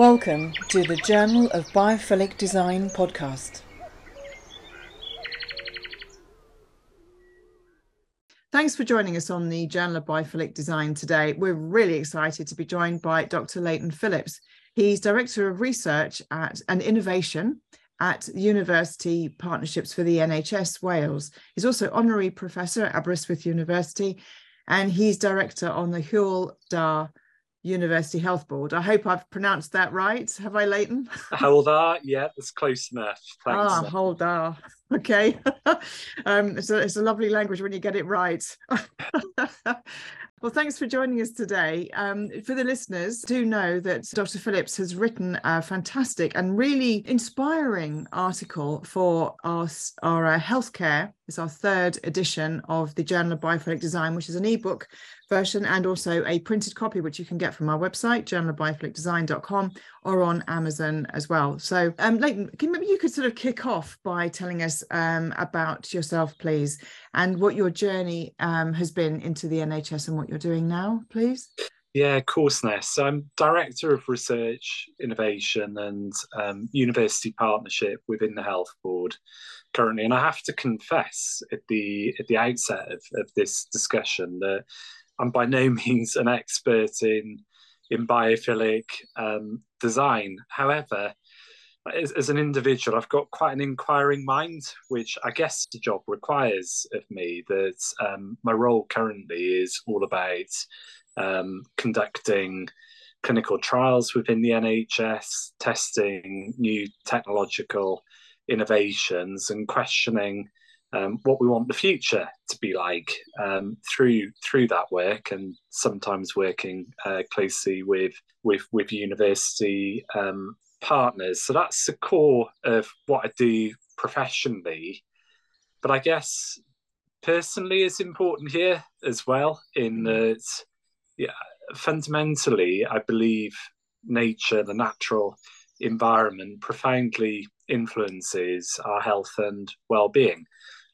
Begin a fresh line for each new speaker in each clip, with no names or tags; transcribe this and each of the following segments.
Welcome to the Journal of Biophilic Design podcast. Thanks for joining us on the Journal of Biophilic Design today. We're really excited to be joined by Dr. Leighton Phillips. He's Director of Research at and Innovation at University Partnerships for the NHS Wales. He's also Honorary Professor at Aberystwyth University and he's Director on the Hywel Dda University Health Board. I hope I've pronounced that right. Have I, Leighton?
Hywel Dda, yeah, that's close enough.
Thanks. Ah, Dda. Okay. um, it's, a, it's a lovely language when you get it right. Well, thanks for joining us today. Um, for the listeners, do know that Dr. Phillips has written a fantastic and really inspiring article for our, our uh, healthcare. It's our third edition of the Journal of Biophilic Design, which is an ebook version and also a printed copy, which you can get from our website, journalofbiophilic.design.com, or on Amazon as well. So, um, Leighton, can, maybe you could sort of kick off by telling us um, about yourself, please, and what your journey um, has been into the NHS and what you're doing now, please.
Yeah, of course, Ness. So I'm Director of Research, Innovation and um, University Partnership within the Health Board currently. And I have to confess at the at the outset of, of this discussion that I'm by no means an expert in in biophilic um, design. However, as, as, an individual, I've got quite an inquiring mind, which I guess the job requires of me. That um, my role currently is all about um, conducting clinical trials within the NHS, testing new technological innovations, and questioning um, what we want the future to be like um, through through that work, and sometimes working uh, closely with with with university um, partners. So that's the core of what I do professionally. But I guess personally is important here as well. In mm. that, yeah, fundamentally, I believe nature, the natural environment, profoundly influences our health and well-being.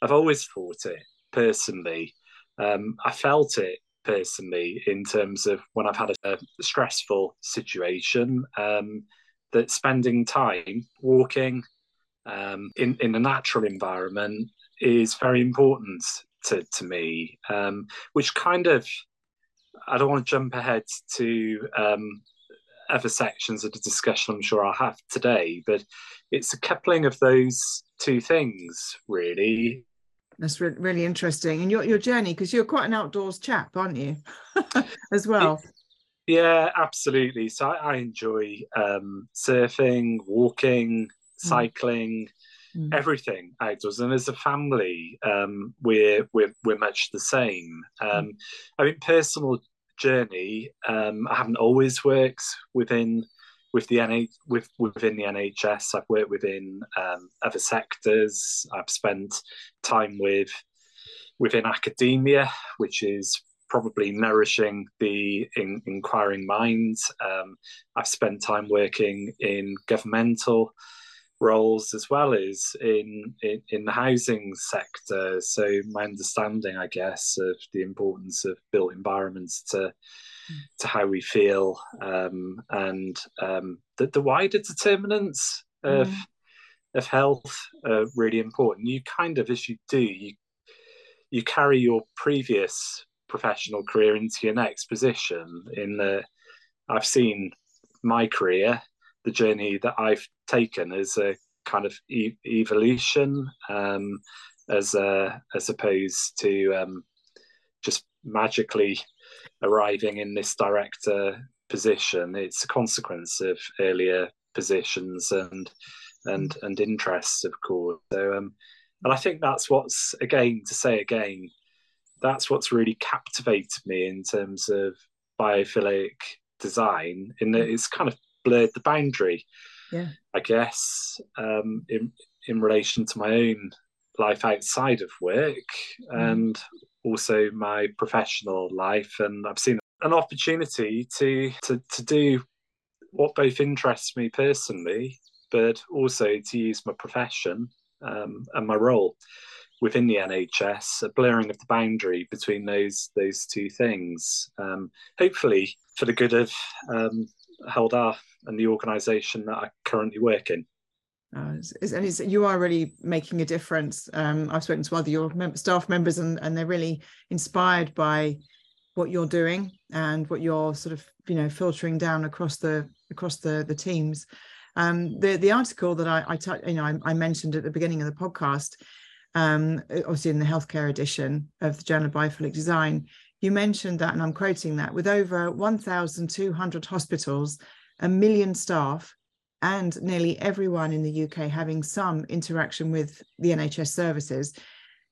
I've always thought it personally. Um, I felt it personally in terms of when I've had a, a stressful situation. Um, that spending time walking um, in in a natural environment is very important to to me. Um, which kind of I don't want to jump ahead to um, other sections of the discussion I'm sure I'll have today, but it's a coupling of those two things really.
That's re- really interesting. And your your journey, because you're quite an outdoors chap, aren't you? As well.
Yeah, absolutely. So I, I enjoy um, surfing, walking, mm. cycling, mm. everything outdoors. And as a family, um, we're we're we're much the same. Um, mm. I mean, personal journey. Um, I haven't always worked within with the NH with within the NHS. I've worked within um, other sectors. I've spent time with within academia, which is probably nourishing the in, inquiring minds. Um, I've spent time working in governmental roles as well as in, in, in the housing sector. So my understanding, I guess, of the importance of built environments to. To how we feel um, and um, the, the wider determinants of mm. of health are really important. You kind of, as you do, you you carry your previous professional career into your next position. In the, I've seen my career, the journey that I've taken as a kind of e- evolution, um, as a, as opposed to um, just magically arriving in this director position. It's a consequence of earlier positions and and and interests, of course. So, um, and I think that's what's again to say again that's what's really captivated me in terms of biophilic design in that it's kind of blurred the boundary
yeah
i guess um, in in relation to my own life outside of work mm. and also my professional life and i've seen an opportunity to to, to do what both interests me personally but also to use my profession um, and my role within the NHS, a blurring of the boundary between those those two things. Um, hopefully, for the good of um, Hywel Dda and the organisation that I currently work in.
Uh, and it's, you are really making a difference. Um, I've spoken to other your mem- staff members, and, and they're really inspired by what you're doing and what you're sort of you know filtering down across the across the the teams. Um, the the article that I, I t- you know I, I, mentioned at the beginning of the podcast, um, obviously in the healthcare edition of the Journal of Biophilic Design, you mentioned that, and I'm quoting that, with over 1,200 hospitals, a million staff, and nearly everyone in the UK having some interaction with the NHS services.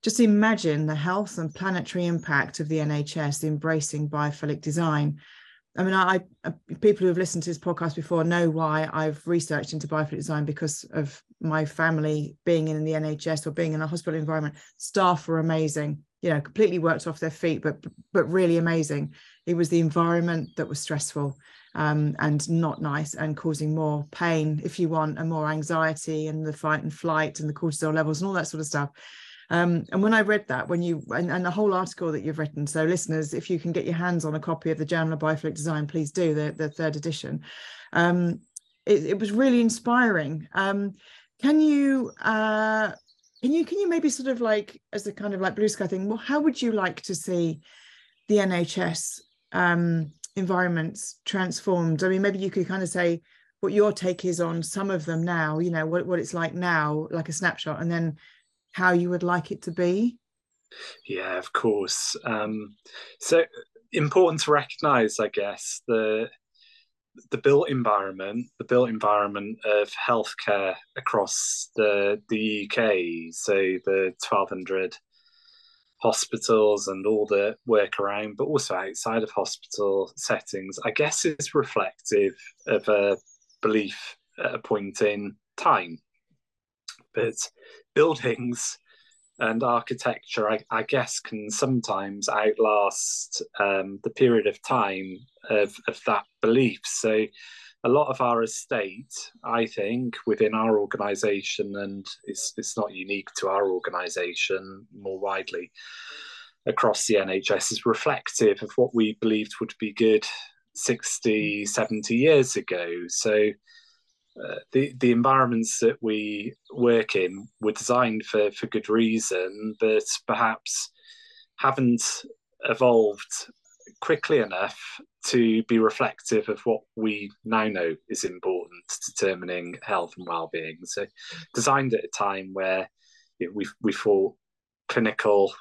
Just imagine the health and planetary impact of the NHS embracing biophilic design. I mean, I, I, people who have listened to this podcast before know why I've researched into biophilic design because of my family being in the NHS or being in a hospital environment. Staff were amazing, you know, completely worked off their feet, but but really amazing. It was the environment that was stressful um, and not nice and causing more pain, if you want, and more anxiety and the fight and flight and the cortisol levels and all that sort of stuff. Um, and when I read that, when you and, and, the whole article that you've written, so listeners, if you can get your hands on a copy of the Journal of Biophilic Design, please do the, the third edition. Um, it, it, was really inspiring. Um, can you uh, can you can you maybe sort of like as a kind of like blue sky thing? Well, how would you like to see the NHS um, environments transformed? I mean, maybe you could kind of say what your take is on some of them now. You know what what it's like now, like a snapshot, and then how you would like it to be?
Yeah, of course. Um, so important to recognise, I guess, the the built environment, the built environment of healthcare across the the UK. So the twelve hundred hospitals and all the work around, but also outside of hospital settings, I guess is reflective of a belief at a point in time. But buildings and architecture, I, I guess, can sometimes outlast um, the period of time of, of that belief. So, a lot of our estate, I think, within our organisation, and it's, it's not unique to our organisation more widely across the NHS, is reflective of what we believed would be good 60, 70 years ago. So, uh, the the environments that we work in were designed for for good reason, but perhaps haven't evolved quickly enough to be reflective of what we now know is important to determining health and well-being. So, designed at a time where you know, we we thought clinical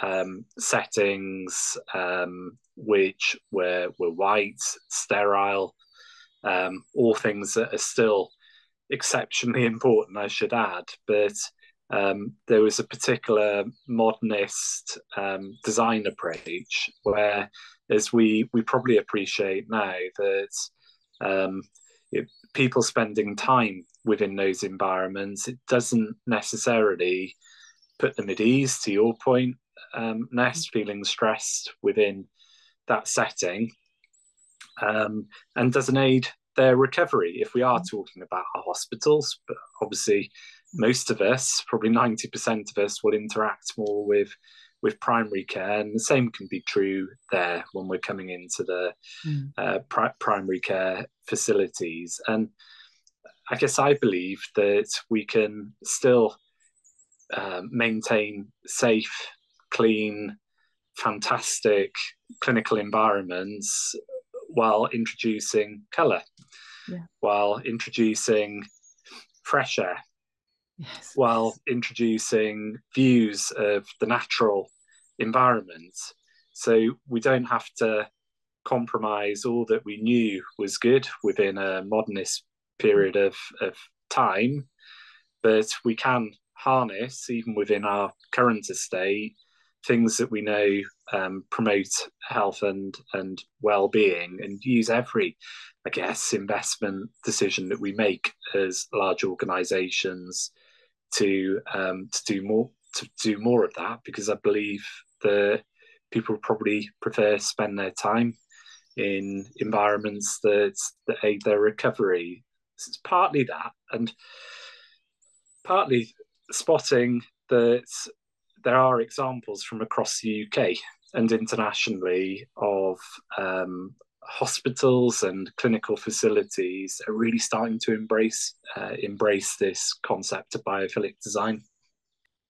um, settings um, which were were white, sterile, um, all things that are still exceptionally important, I should add. But um, there was a particular modernist um, design approach where, as we we probably appreciate now, that um, it, people spending time within those environments, it doesn't necessarily put them at ease. To your point, um, Ness feeling stressed within that setting um, and doesn't aid their recovery if we are mm. talking about our hospitals. But obviously, most of us, probably 90% of us, will interact more with with primary care, and the same can be true there when we're coming into the mm. uh, pri- primary care facilities. And I guess I believe that we can still uh, maintain safe, clean, fantastic clinical environments while introducing colour, yeah. while introducing fresh air, yes. while introducing views of the natural environment. So we don't have to compromise all that we knew was good within a modernist period of, of time, but we can harness, even within our current estate, things that we know um, promote health and and well-being and use every i guess investment decision that we make as large organizations to um, to do more to do more of that because i believe that people probably prefer spend their time in environments that that aid their recovery. So it's partly that and partly spotting that there are examples from across the UK and internationally of um, hospitals and clinical facilities are really starting to embrace uh, embrace this concept of biophilic design.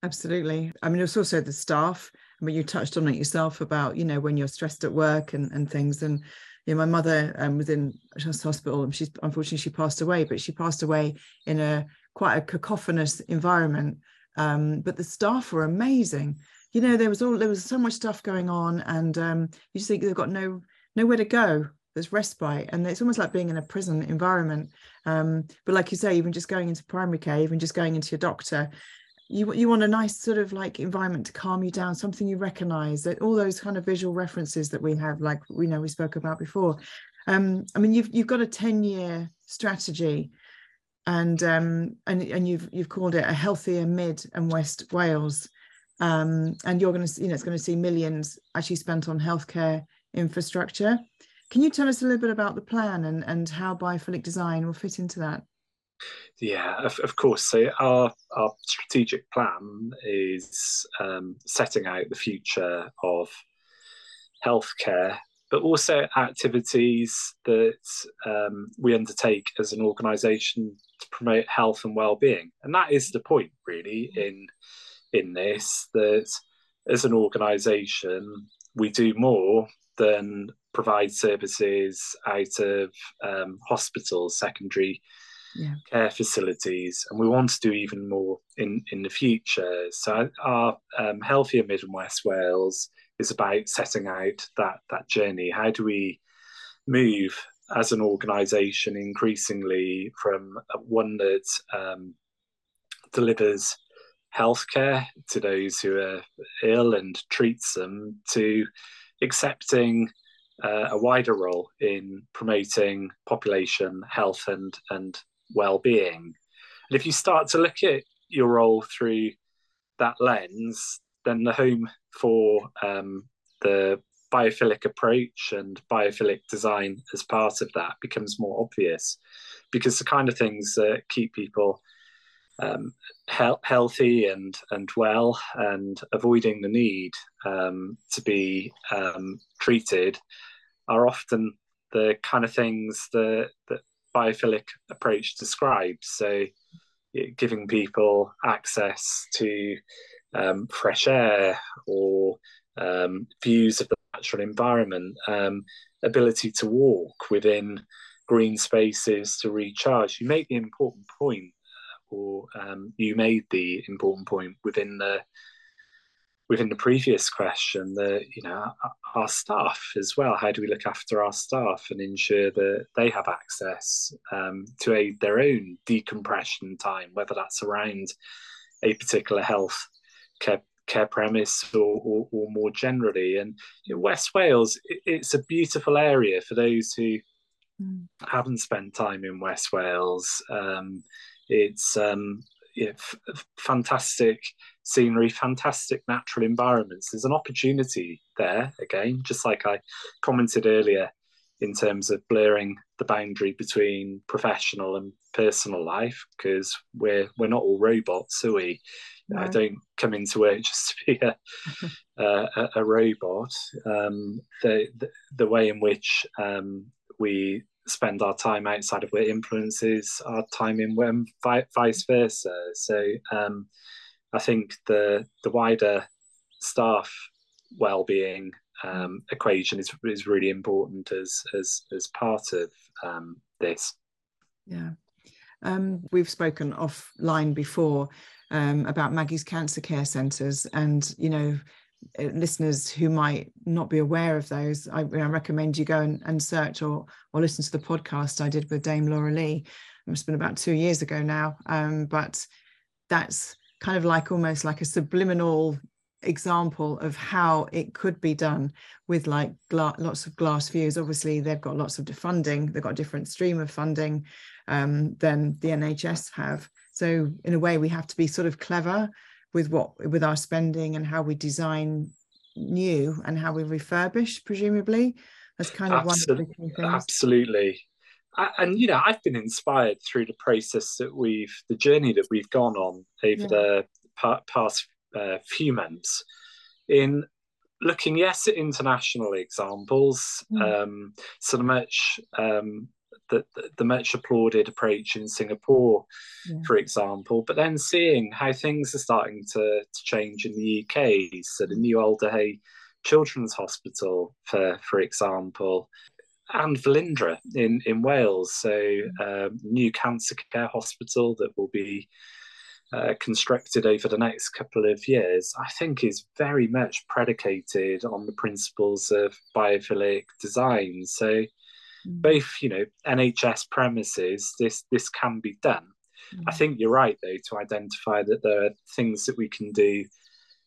Absolutely. I mean, it's also the staff. I mean, you touched on it yourself about you know when you're stressed at work and and things. And you know, my mother um, was in hospital, and she's unfortunately she passed away, but she passed away in a quite a cacophonous environment. Um, but the staff were amazing. You know, there was all there was so much stuff going on, and um, you just think they've got no nowhere to go. There's respite and it's almost like being in a prison environment. Um, but like you say even just going into primary care even just going into your doctor you you want a nice sort of like environment to calm you down something you recognize that all those kind of visual references that we have like we know we spoke about before. Um, i mean you've you've got a 10 year strategy and um, and and you've you've called it a healthier mid and west wales. Um, and you're going to you know it's going to see millions actually spent on healthcare infrastructure. Can you tell us a little bit about the plan and, and how biophilic design will fit into that?
Yeah, of, of course. So our our strategic plan is um, setting out the future of healthcare, but also activities that um, we undertake as an organisation to promote health and well-being. And that is the point, really, in in this that as an organisation we do more than provide services out of um, hospitals, secondary yeah. care facilities, and we want to do even more in, in the future. So our um, Healthier Mid and West Wales is about setting out that that journey. How do we move as an organisation increasingly from one that um, delivers healthcare to those who are ill and treats them to accepting uh, a wider role in promoting population health and, and well-being. And if you start to look at your role through that lens, then the home for um, the biophilic approach and biophilic design as part of that becomes more obvious because the kind of things that keep people um, he- healthy and and well and avoiding the need um, to be um, treated are often the kind of things that that biophilic approach describes. So, giving people access to um, fresh air or um, views of the natural environment, um, ability to walk within green spaces to recharge. You make the important point or um, you made the important point within the within the previous question that you know our staff as well how do we look after our staff and ensure that they have access um, to aid their own decompression time whether that's around a particular health care, care premise or, or, or more generally and west wales it, it's a beautiful area for those who mm. haven't spent time in west wales um, it's um, yeah, f- fantastic scenery, fantastic natural environments. There's an opportunity there again, just like I commented earlier in terms of blurring the boundary between professional and personal life because we're we're not all robots, are we? No. I don't come into work just to be a a, a, robot. Um, the, the, the way in which um, we spend our time outside of where influences our time in work, vice versa. So um, I think the the wider staff well-being um, equation is is really important as as as part of um, this.
Yeah, um, we've spoken offline before um, about Maggie's cancer care centres, and you know listeners who might not be aware of those, I, I recommend you go and, and, search or or listen to the podcast I did with Dame Laura Lee. It's been about two years ago now, um, but that's kind of like almost like a subliminal example of how it could be done with like gla- lots of glass views. Obviously, they've got lots of funding. They've got a different stream of funding um, than the NHS have. So in a way, we have to be sort of clever with what with our spending and how we design new and how we refurbish presumably that's kind of
absolutely,
one of the key
things absolutely and you know i've been inspired through the process that we've the journey that we've gone on over yeah. the past uh, few months in looking yes at international examples, mm. um, so much um, the, the much applauded approach in Singapore, yeah. for example, but then seeing how things are starting to, to change in the UK. So the new Alder Hey Children's Hospital, for for example, and Velindre in in Wales. So mm. um, new cancer care hospital that will be uh, constructed over the next couple of years, I think is very much predicated on the principles of biophilic design. So. Both you know NHS premises, this this can be done. Mm. I think you're right though to identify that there are things that we can do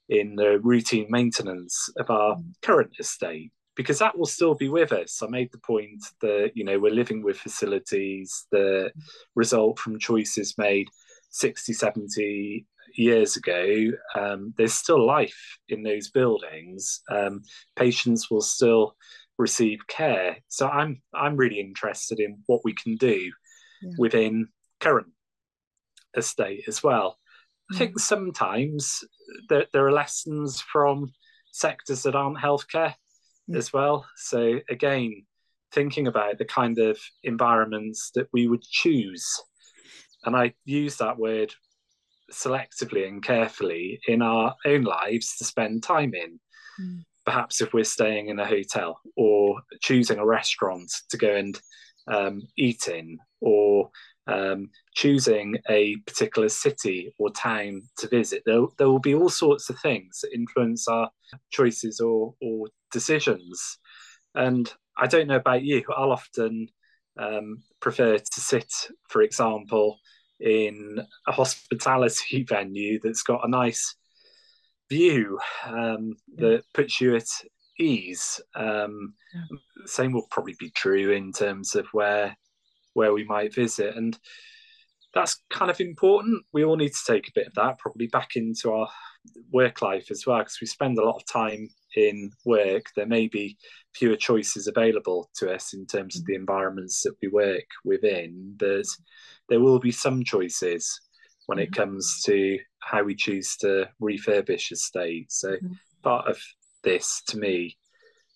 in the routine maintenance of our mm. current estate because that will still be with us. I made the point that you know we're living with facilities. The mm. result from choices made 60, 70 years ago, um, there's still life in those buildings. Um, patients will still receive care. So I'm I'm really interested in what we can do yeah. within current estate as well. I think sometimes there, there are lessons from sectors that aren't healthcare yeah. as well. So again, thinking about the kind of environments that we would choose and I use that word selectively and carefully in our own lives to spend time in. Mm. Perhaps if we're staying in a hotel or choosing a restaurant to go and um, eat in, or um, choosing a particular city or town to visit, there, there will be all sorts of things that influence our choices or, or decisions. And I don't know about you, I'll often um, prefer to sit, for example, in a hospitality venue that's got a nice view um, that puts you at ease. Um, yeah. Same will probably be true in terms of where where we might visit, and that's kind of important. We all need to take a bit of that probably back into our work life as well, because we spend a lot of time in work. There may be fewer choices available to us in terms of the mm-hmm. environments that we work within, but there will be some choices when it mm-hmm. comes to how we choose to refurbish a state. So mm-hmm. part of this to me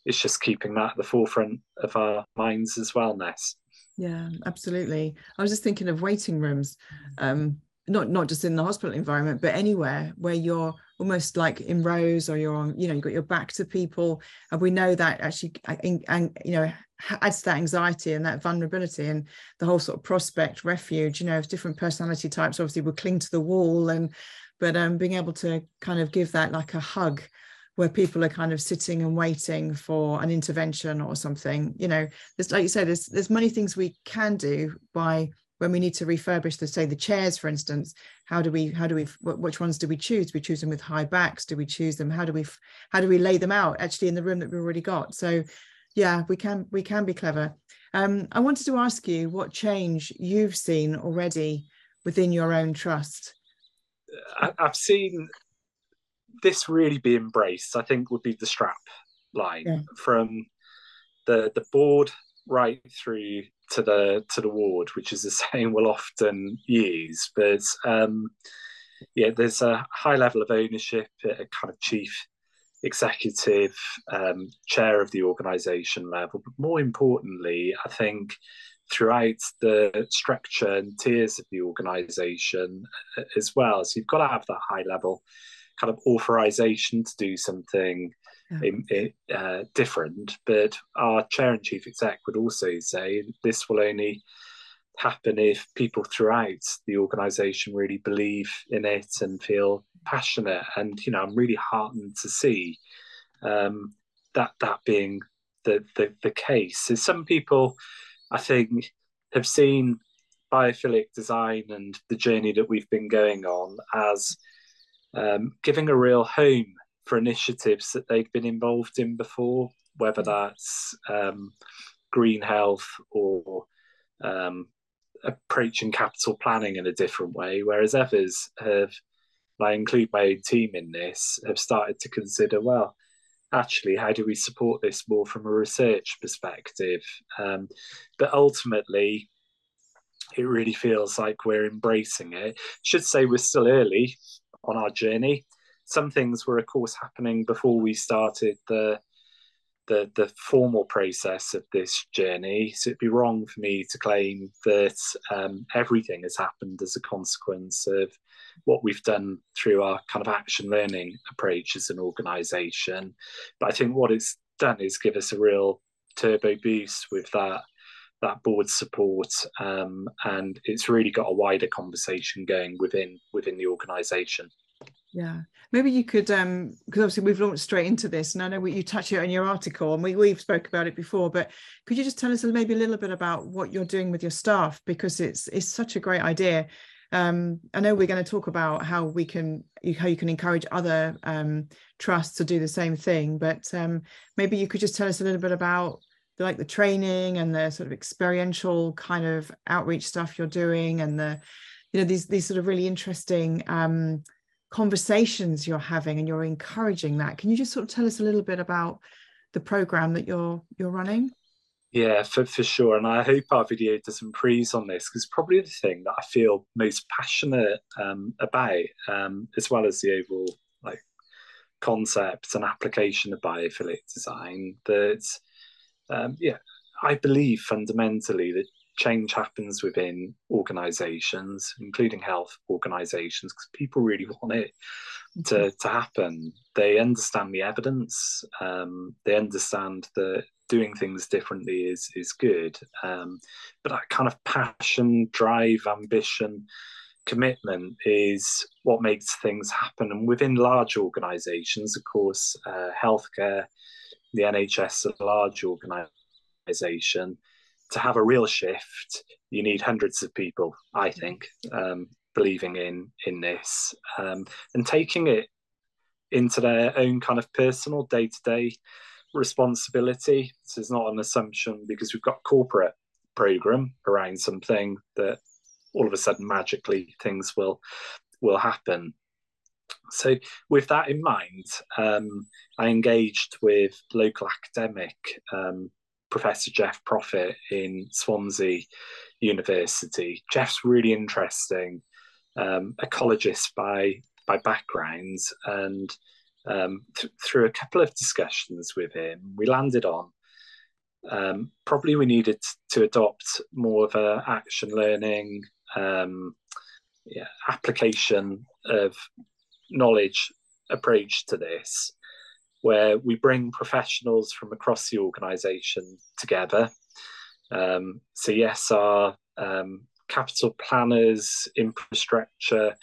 is just keeping that at the forefront of our minds as well, Ness.
Yeah, absolutely. I was just thinking of waiting rooms, um, not not just in the hospital environment, but anywhere where you're almost like in rows or you're on, you know, you've got your back to people. And we know that actually, and, you know, adds to that anxiety and that vulnerability and the whole sort of prospect refuge, you know, of different personality types obviously will cling to the wall and, but um, being able to kind of give that like a hug where people are kind of sitting and waiting for an intervention or something you know there's like you say there's there's many things we can do by when we need to refurbish the say the chairs for instance how do we how do we which ones do we choose? Do we choose them with high backs. Do we choose them? How do we how do we lay them out actually in the room that we've already got? So yeah we can we can be clever. Um, i wanted to ask you what change you've seen already within your own trust.
I've seen this really be embraced i think would be the strap line. Yeah. from the the board right through to the to the ward, which is the saying we'll often use. But um, yeah, there's a high level of ownership a kind of chief executive um, chair of the organisation level. But more importantly, I think throughout the structure and tiers of the organisation uh, as well. So you've got to have that high level kind of authorization to do something uh, different. But our chair and chief exec would also say this will only happen if people throughout the organization really believe in it and feel passionate. And, you know, I'm really heartened to see um, that that being the, the, the case. So some people, I think, have seen biophilic design and the journey that we've been going on as um, giving a real home for initiatives that they've been involved in before, whether mm. that's um, green health or um, approaching capital planning in a different way, whereas others have, I include my own team in this, have started to consider, well, actually, how do we support this more from a research perspective? Um, but ultimately, it really feels like we're embracing it. Should say we're still early on our journey. Some things were, of course, happening before we started the the the formal process of this journey. So it'd be wrong for me to claim that um, everything has happened as a consequence of what we've done through our kind of action learning approach as an organisation. But I think what it's done is give us a real turbo boost with that that board support um, and it's really got a wider conversation going within within the organisation
yeah. Maybe you could um because obviously we've launched straight into this and i know you touch it in your article and we, we've spoke about it before but could you just tell us maybe a little bit about what you're doing with your staff? Because it's it's such a great idea. Um, I know we're going to talk about how we can how you can encourage other um, trusts to do the same thing, but um, maybe you could just tell us a little bit about the, like the training and the sort of experiential kind of outreach stuff you're doing, and the you know these these sort of really interesting um, conversations you're having, and you're encouraging that. Can you just sort of tell us a little bit about the program that you're you're running?
Yeah, for, for sure. And I hope our video does praise on this because probably the thing that I feel most passionate um, about, um, as well as the overall like concept and application of biophilic design, that um, yeah, I believe fundamentally that change happens within organizations, including health organizations, because people really want it to, mm-hmm. to happen. They understand the evidence, um, they understand that doing things differently is is good. Um, but that kind of passion, drive, ambition, commitment is what makes things happen. And within large organisations, of course, uh, healthcare, the NHS, a large organisation, to have a real shift, you need hundreds of people. I think um, believing in in this um, and taking it into their own kind of personal day to day responsibility. This is not an assumption because we've got corporate program around something that all of a sudden magically things will will happen. So, with that in mind, um, I engaged with local academic um, Professor Jeff Proffitt in Swansea University. Jeff's really interesting, um, ecologist by by background, and um, th- through a couple of discussions with him, we landed on um, probably we needed to adopt more of a action learning um, yeah, application of knowledge approach to this, where we bring professionals from across the organisation together. Um, so yes, our um, capital planners, infrastructure,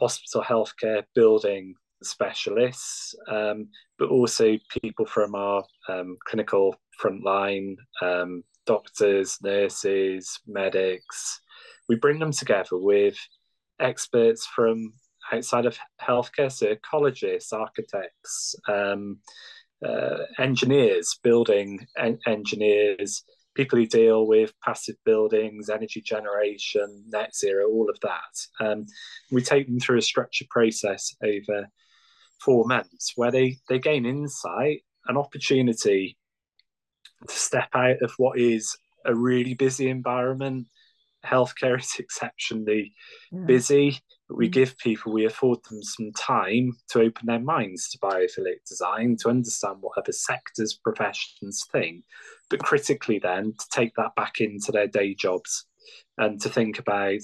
hospital healthcare, building specialists, um, but also people from our um, clinical frontline, um, doctors, nurses, medics. We bring them together with experts from outside of healthcare, so ecologists, architects, um, uh, engineers, building en- engineers, people who deal with passive buildings, energy generation, net zero, all of that. Um, we take them through a structured process over four months where they they gain insight, an opportunity to step out of what is a really busy environment. Healthcare is exceptionally yeah. busy, but we mm. give people, we afford them some time to open their minds to biophilic design, to understand what other sectors, professions think, but critically then to take that back into their day jobs and to think about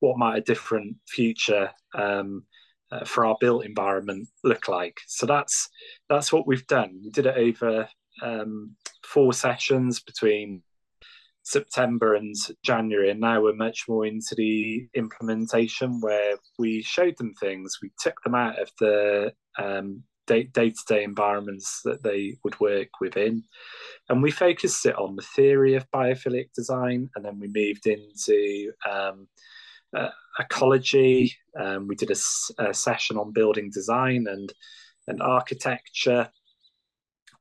what might a different future um, uh, for our built environment look like. So that's that's what we've done. We did it over um, four sessions between September and January, and now we're much more into the implementation where we showed them things. We took them out of the um, day-to-day environments that they would work within, and we focused it on the theory of biophilic design, and then we moved into um, uh, ecology. Um, we did a, a, session on building design and and architecture.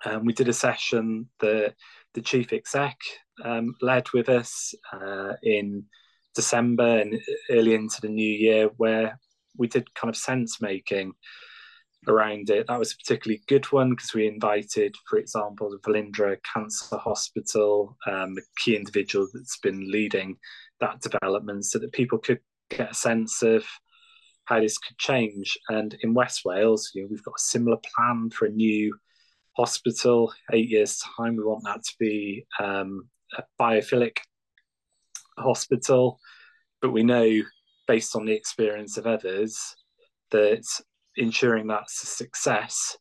Um, we did a session that the chief exec um, led with us uh, in December and early into the new year, where we did kind of sense making around it. That was a particularly good one because we invited, for example, the Velindre Cancer Hospital, um, a key individual that's been leading that development so that people could get a sense of how this could change. And in West Wales, you know, we've got a similar plan for a new hospital. Eight years time, we want that to be um, biophilic hospital. But we know, based on the experience of others, that ensuring that's a success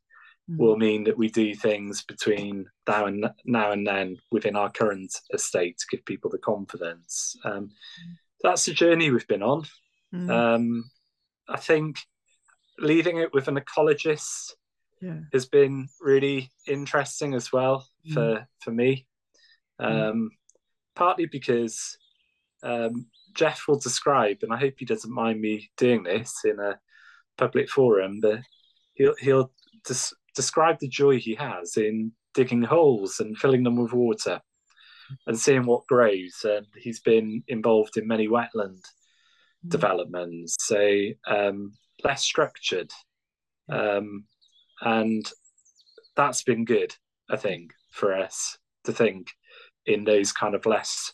mm. will mean that we do things between now and now and then within our current estate to give people the confidence. Um, mm. That's the journey we've been on. Mm. Um, I think leaving it with an ecologist yeah. has been really interesting as well mm. for for me. Mm. Um, partly because um, Jeff will describe, and I hope he doesn't mind me doing this in a public forum, but he'll he'll des- describe the joy he has in digging holes and filling them with water and seeing what grows. And he's been involved in many wetland mm. developments, so um, less structured, um, and that's been good, I think, for us to think in those kind of less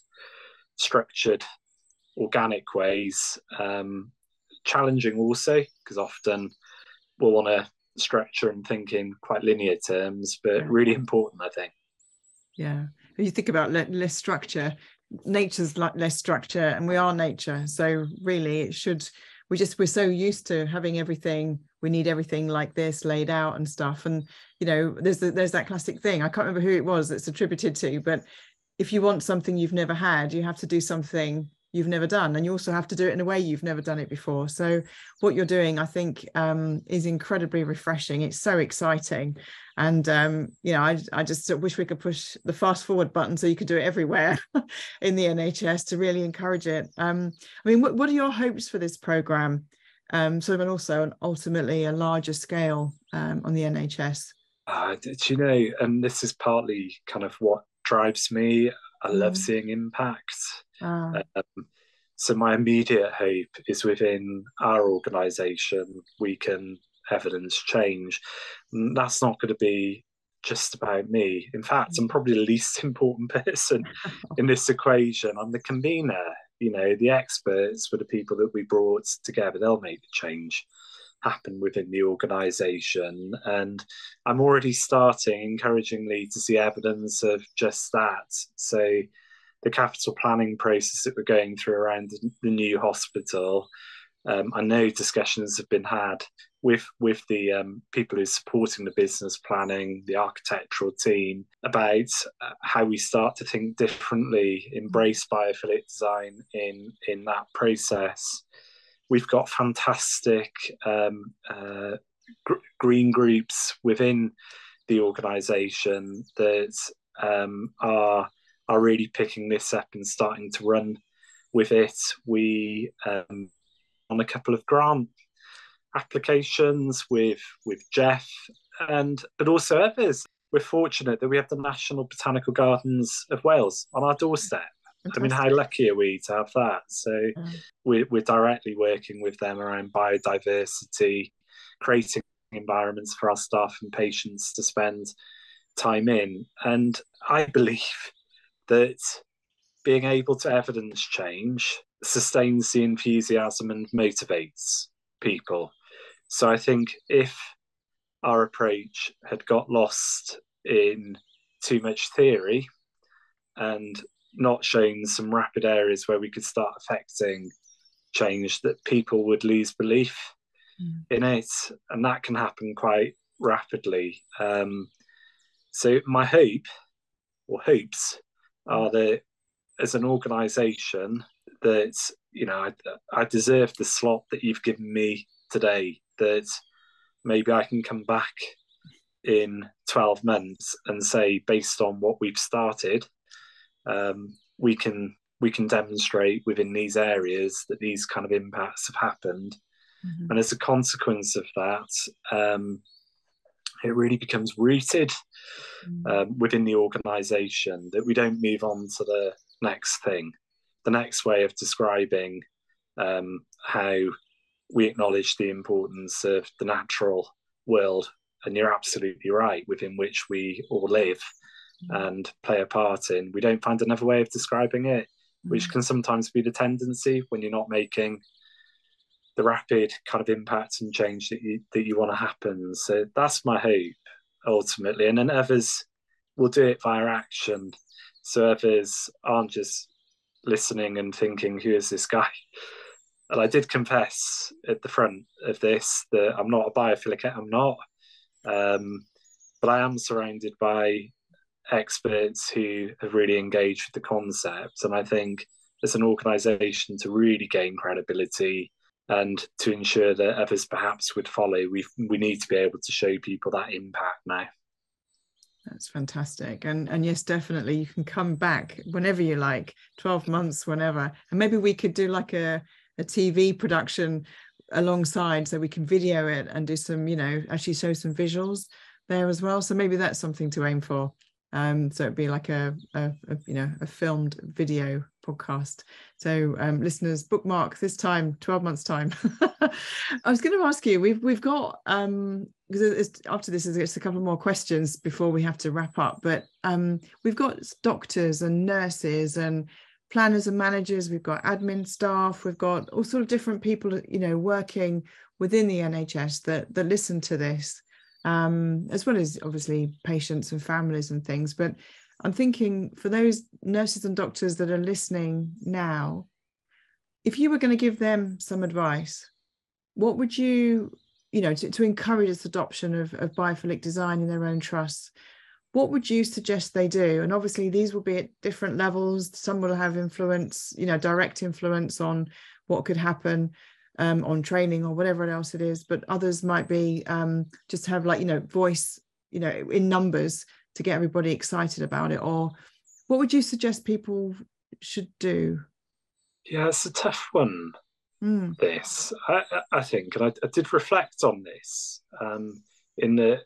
structured, organic ways. Um, challenging also because often we'll want to structure and think in quite linear terms, but yeah. really important, I think.
Yeah, if you think about less structure, nature's like less structure, and we are nature. So really, it should. We just we're so used to having everything. We need everything like this laid out and stuff. And you know, there's the, there's that classic thing. I can't remember who it was that's attributed to, but if you want something you've never had, you have to do something you've never done and you also have to do it in a way you've never done it before. So what you're doing i think um, is incredibly refreshing. It's so exciting. And um, you know I, I just wish we could push the fast forward button so you could do it everywhere in the nhs to really encourage it. Um, i mean what, what are your hopes for this program um, sort of and also an ultimately a larger scale um, on the nhs
uh, you know and this is partly kind of what drives me i love mm. seeing impact Ah. Um, so my immediate hope is within our organisation we can evidence change. And that's not going to be just about me. In fact, I'm probably the least important person in this equation. I'm the convener. You know, the experts were the people that we brought together. They'll make the change happen within the organisation. And I'm already starting encouragingly to see evidence of just that. So the capital planning process that we're going through around the new hospital. Um, I know discussions have been had with with the um, people who are supporting the business planning, the architectural team, about uh, how we start to think differently, embrace biophilic design in in that process. We've got fantastic um, uh, gr- green groups within the organisation that um, are are really picking this up and starting to run with it. We um, on a couple of grant applications with with Jeff and but also others. We're fortunate that we have the National Botanical Gardens of Wales on our doorstep. I mean, how lucky are we to have that? So mm. we're, we're directly working with them around biodiversity, creating environments for our staff and patients to spend time in. And I believe that being able to evidence change sustains the enthusiasm and motivates people. So I think if our approach had got lost in too much theory and not shown some rapid areas where we could start affecting change, that people would lose belief mm. in it. And that can happen quite rapidly. Um, so my hope or hopes are that as an organization that you know I, I deserve the slot that you've given me today that maybe i can come back in 12 months and say based on what we've started um, we can we can demonstrate within these areas that these kind of impacts have happened mm-hmm. and as a consequence of that um, it really becomes rooted mm. um, within the organization that we don't move on to the next thing the next way of describing um, how we acknowledge the importance of the natural world and you're absolutely right within which we all live. And play a part in we don't find another way of describing it mm. which can sometimes be the tendency when you're not making the rapid kind of impact and change that you that you want to happen. So that's my hope ultimately, and then others will do it via action. So others aren't just listening and thinking, "Who is this guy?" And I did confess at the front of this that I'm not a biophilic. I'm not, um, but I am surrounded by experts who have really engaged with the concept, and I think as an organisation to really gain credibility and to ensure that others perhaps would follow, we we need to be able to show people that impact now.
That's fantastic. And and yes, definitely you can come back whenever you like, 12 months, whenever. And maybe we could do like a, a TV production alongside so we can video it and do some, you know, actually show some visuals there as well. So maybe that's something to aim for. Um, so it'd be like a, a, a, you know a filmed video podcast. So um, listeners, bookmark this time, twelve months time. I was going to ask you, we've we've got um, because after this is just a couple more questions before we have to wrap up. But um, we've got doctors and nurses and planners and managers. We've got admin staff. We've got all sort of different people, you know, working within the NHS that that listen to this um, as well as obviously patients and families and things. But I'm thinking for those nurses and doctors that are listening now, if you were going to give them some advice, what would you, you know, to, to encourage this adoption of, of biophilic design in their own trusts? What would you suggest they do? And obviously, these will be at different levels. Some will have influence, you know, direct influence on what could happen um, on training or whatever else it is but others might be um, just have like you know voice you know in numbers to get everybody excited about it or what would you suggest people should do
yeah it's a tough one mm. this I, I think and I, I, did reflect on this um, in the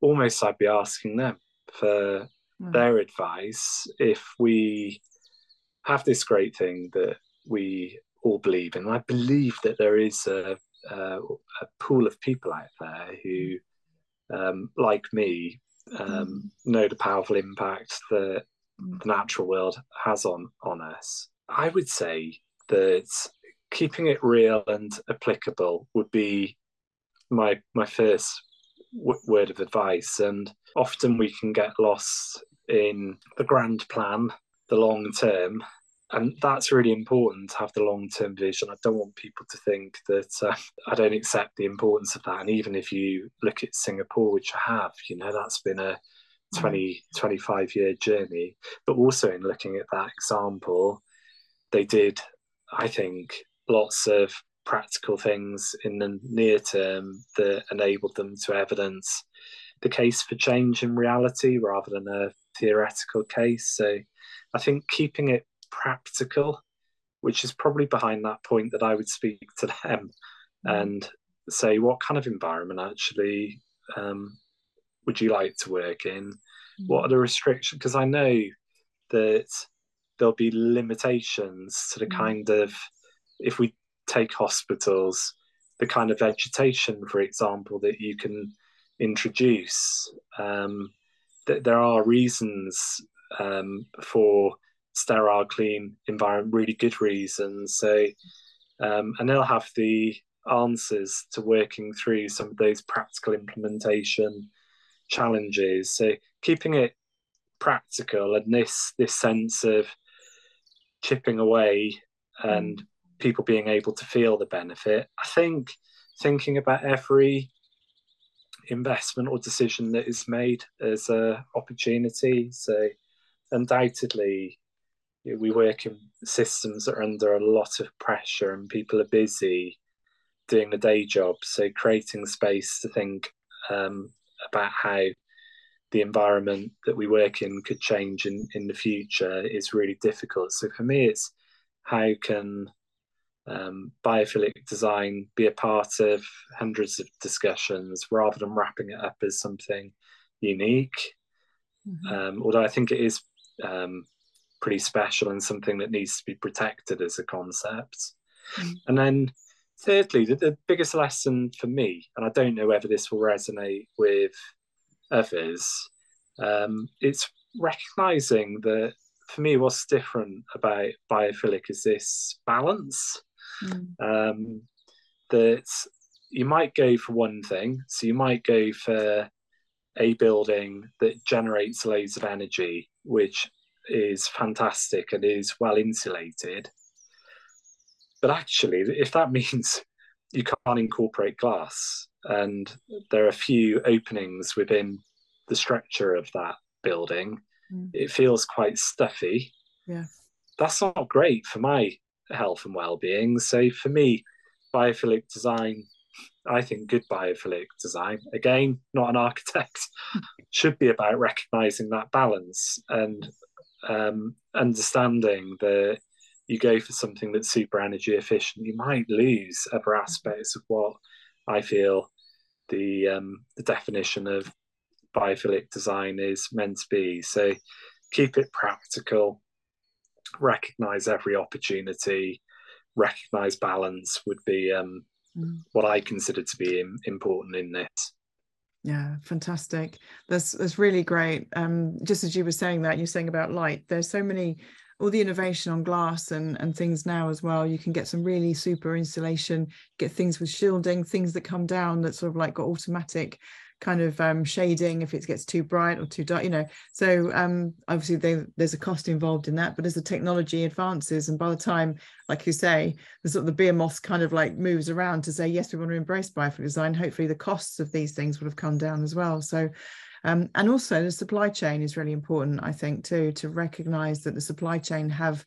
almost i'd be asking them for mm. their advice if we have this great thing that we all believe in. And I believe that there is a, a, a pool of people out there who, um, like me, um, mm. know the powerful impact that mm. the natural world has on on us. I would say that keeping it real and applicable would be my my first w- word of advice. And often we can get lost in the grand plan, the long term, and that's really important to have the long term vision. I don't want people to think that uh, I don't accept the importance of that. And even if you look at Singapore, which I have, you know, that's been a 20, 25 year journey. But also in looking at that example, they did, I think, lots of practical things in the near term that enabled them to evidence the case for change in reality rather than a theoretical case. So I think keeping it practical, which is probably behind that point that I would speak to them mm. and say, what kind of environment actually um, would you like to work in? Mm. What are the restrictions? Because I know that there'll be limitations to the mm. kind of, if we take hospitals, the kind of vegetation, for example, that you can introduce. Um, that there are reasons um, for sterile, clean environment, really good reasons. So, um, and they'll have the answers to working through some of those practical implementation challenges. So, keeping it practical and this this sense of chipping away and mm. people being able to feel the benefit. I think thinking about every investment or decision that is made as a opportunity. So undoubtedly we work in systems that are under a lot of pressure and people are busy doing the day job. So creating space to think um, about how the environment that we work in could change in, in the future is really difficult. So for me, it's how can um, biophilic design be a part of hundreds of discussions rather than wrapping it up as something unique. Mm-hmm. Um, although I think it is um, pretty special and something that needs to be protected as a concept. Mm. And then, thirdly, the, the, biggest lesson for me, and I don't know whether this will resonate with others, um, it's recognizing that for me, what's different about biophilic is this balance. Mm. Um, that you might go for one thing. So you might go for a building that generates loads of energy, which is fantastic and is well insulated. But actually, if that means you can't incorporate glass, and there are a few openings within the structure of that building, mm. it feels quite stuffy.
Yeah.
That's not great for my health and well-being. So for me, biophilic design, I think good biophilic design, again, not an architect, should be about recognizing that balance and um, understanding that you go for something that's super energy efficient, you might lose other aspects of what I feel the um, the definition of biophilic design is meant to be. So keep it practical, recognize every opportunity, recognize balance would be um, mm. what I consider to be important in this.
Yeah, fantastic. That's that's really great. Um, just as you were saying that, you're saying about light. There's so many, all the innovation on glass and and things now as well. You can get some really super insulation, get things with shielding, things that come down that sort of like got automatic kind of um, shading if it gets too bright or too dark, you know. So um, obviously they, there's a cost involved in that, but as the technology advances, and by the time, like you say, the sort of the behemoth kind of like moves around to say, yes, we want to embrace biophilic design, hopefully the costs of these things would have come down as well. So um, and also the supply chain is really important, I think, too, to recognize that the supply chain have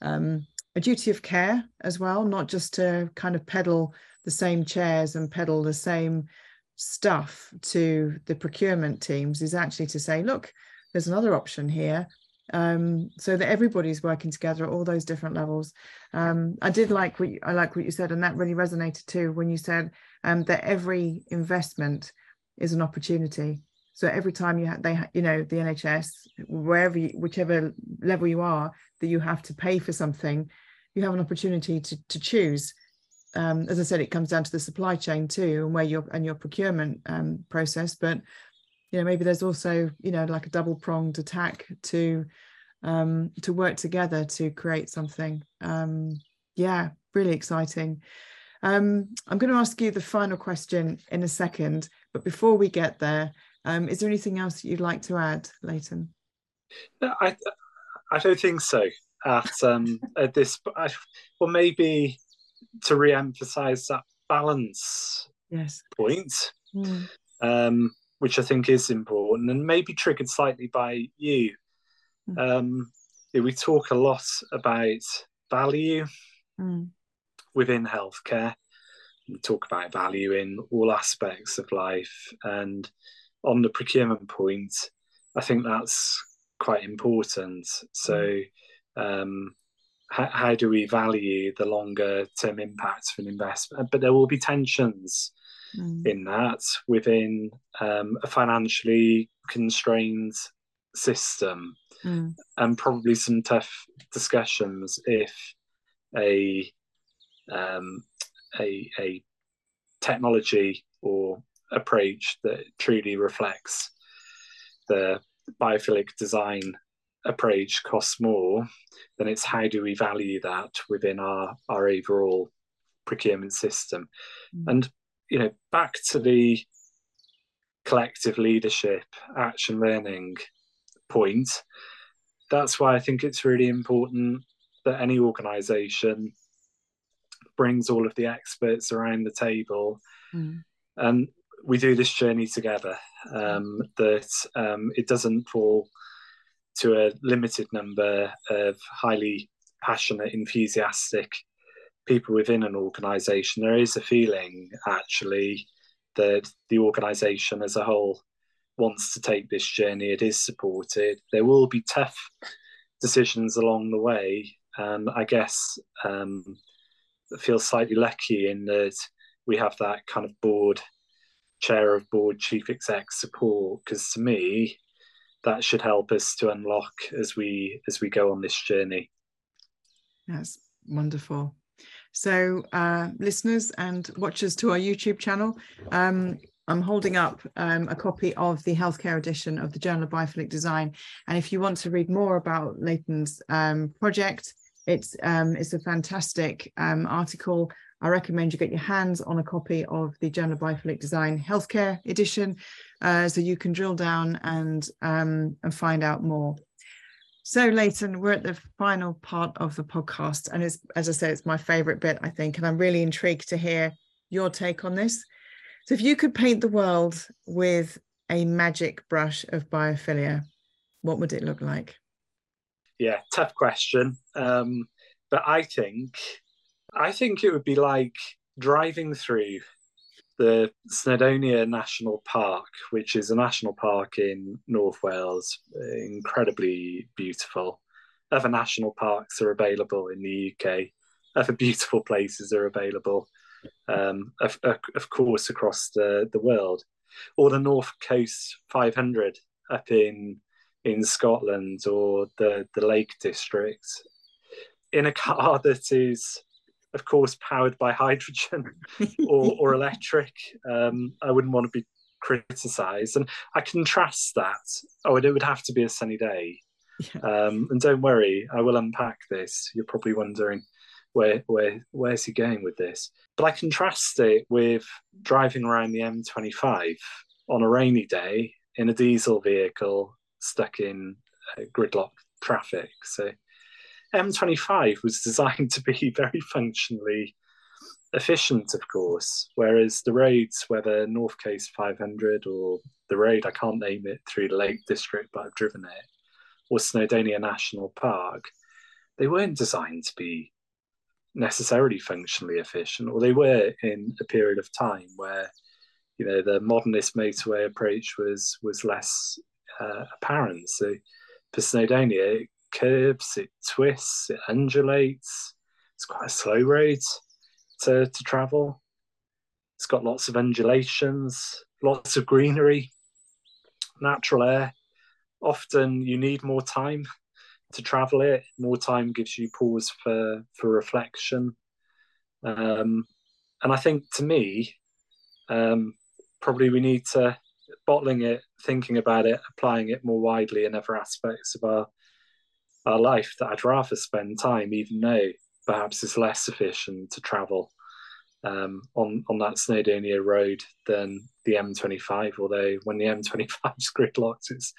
um, a duty of care as well, not just to kind of peddle the same chairs and peddle the same stuff to the procurement teams is actually to say, look, there's another option here. Um, so that everybody's working together at all those different levels. Um, I did like what you, I like what you said, and that really resonated too when you said um, that every investment is an opportunity. So every time you have, they, you know, the NHS, wherever, you, whichever level you are, that you have to pay for something, you have an opportunity to to choose um, as I said, it comes down to the supply chain too, and where your and your procurement um, process. But you know, maybe there's also you know like a double pronged attack to um, to work together to create something. Um, yeah, really exciting. Um, I'm going to ask you the final question in a second, but before we get there, um, is there anything else you'd like to add, Leighton?
I I don't think so. At um, at this, I, well, maybe to re-emphasize that balance
yes.
point, mm. um, which I think is important and maybe triggered slightly by you. Mm. Um, we talk a lot about value mm. within healthcare. We talk about value in all aspects of life. And on the procurement point, I think that's quite important. So, um, how, how do we value the longer term impact of an investment? But there will be tensions mm. in that within um, a financially constrained system, mm. and probably some tough discussions if a um, a, a technology or approach that truly reflects the biophilic design approach costs more, then it's how do we value that within our, our overall procurement system. Mm. And, you know, back to the collective leadership, action learning point, that's why I think it's really important that any organization brings all of the experts around the table mm. and we do this journey together um, that um, it doesn't fall to a limited number of highly passionate, enthusiastic people within an organization, there is a feeling actually that the organization as a whole wants to take this journey. It is supported. There will be tough decisions along the way. And I guess um, I feel slightly lucky in that we have that kind of board, chair of board, chief exec support. Because to me, that should help us to unlock as we as we go on this journey.
That's wonderful. So uh, listeners and watchers to our youtube channel um, I'm holding up um, a copy of the healthcare edition of the Journal of Biophilic Design. And if you want to read more about Leighton's um, project, it's um, it's a fantastic um, article. I recommend you get your hands on a copy of the Journal of Biophilic Design Healthcare Edition uh, so you can drill down and, um, and find out more. So, Leighton, we're at the final part of the podcast. And it's, as I say, it's my favorite bit, I think. And I'm really intrigued to hear your take on this. So, if you could paint the world with a magic brush of biophilia, what would it look like?
Yeah, tough question. Um, but I think I think it would be like driving through the Snowdonia National Park, which is a national park in North Wales, incredibly beautiful. Other national parks are available in the UK. Other beautiful places are available, um, of, of course, across the, the world. Or the North Coast 500 up in in Scotland, or the the Lake District, in a car that is of course, powered by hydrogen or, or electric. Um, I wouldn't want to be criticised. And I contrast that. Oh, it would have to be a sunny day. Yeah. Um, and don't worry, I will unpack this. You're probably wondering where where where's he going with this? But I contrast it with driving around the M25 on a rainy day in a diesel vehicle stuck in uh, gridlock traffic. So M25 was designed to be very functionally efficient, of course, whereas the roads, whether North Coast 500 or the road, I can't name it, through the Lake District, but I've driven it, or Snowdonia National Park, they weren't designed to be necessarily functionally efficient, or they were in a period of time where, you know, the modernist motorway approach was was less uh, apparent. So for Snowdonia, curves, it twists, it undulates. It's quite a slow road to, to travel. It's got lots of undulations, lots of greenery, natural air. Often you need more time to travel it. More time gives you pause for, for reflection. Um, and I think to me, um, probably we need to bottling it, thinking about it, applying it more widely in other aspects of our our life that I'd rather spend time, even though perhaps it's less efficient to travel um, on on that Snowdonia road than the M25. Although when the M25 is gridlocked, it's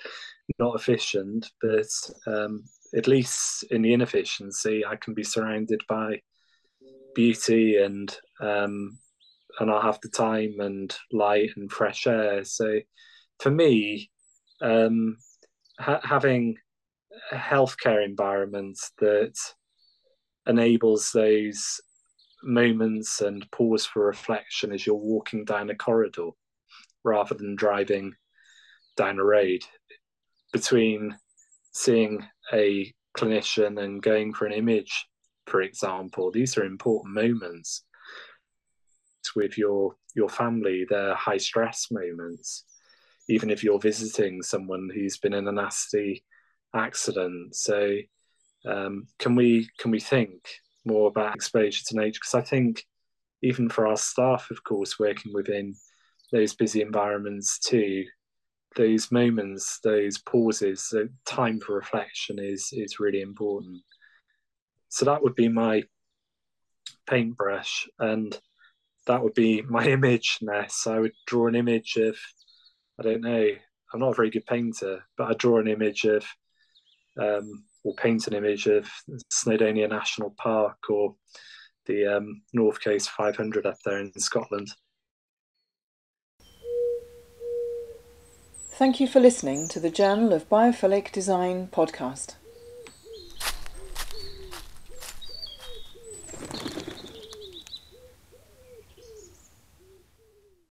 not efficient. But um, at least in the inefficiency, I can be surrounded by beauty and um, and I'll have the time and light and fresh air. So for me, um, ha- having a healthcare environment that enables those moments and pause for reflection as you're walking down a corridor rather than driving down a road. Between seeing a clinician and going for an image for example these are important moments. With your your family they're high stress moments. Even if you're visiting someone who's been in a nasty accident. So um, can we can we think more about exposure to nature? Because I think even for our staff, of course, working within those busy environments too, those moments, those pauses, the time for reflection is is really important. So that would be my paintbrush, and that would be my image ness. I would draw an image of, I don't know, I'm not a very good painter, but I draw an image of um, or paint an image of Snowdonia National Park or the um, North Coast 500 up there in Scotland.
Thank you for listening to the Journal of Biophilic Design podcast.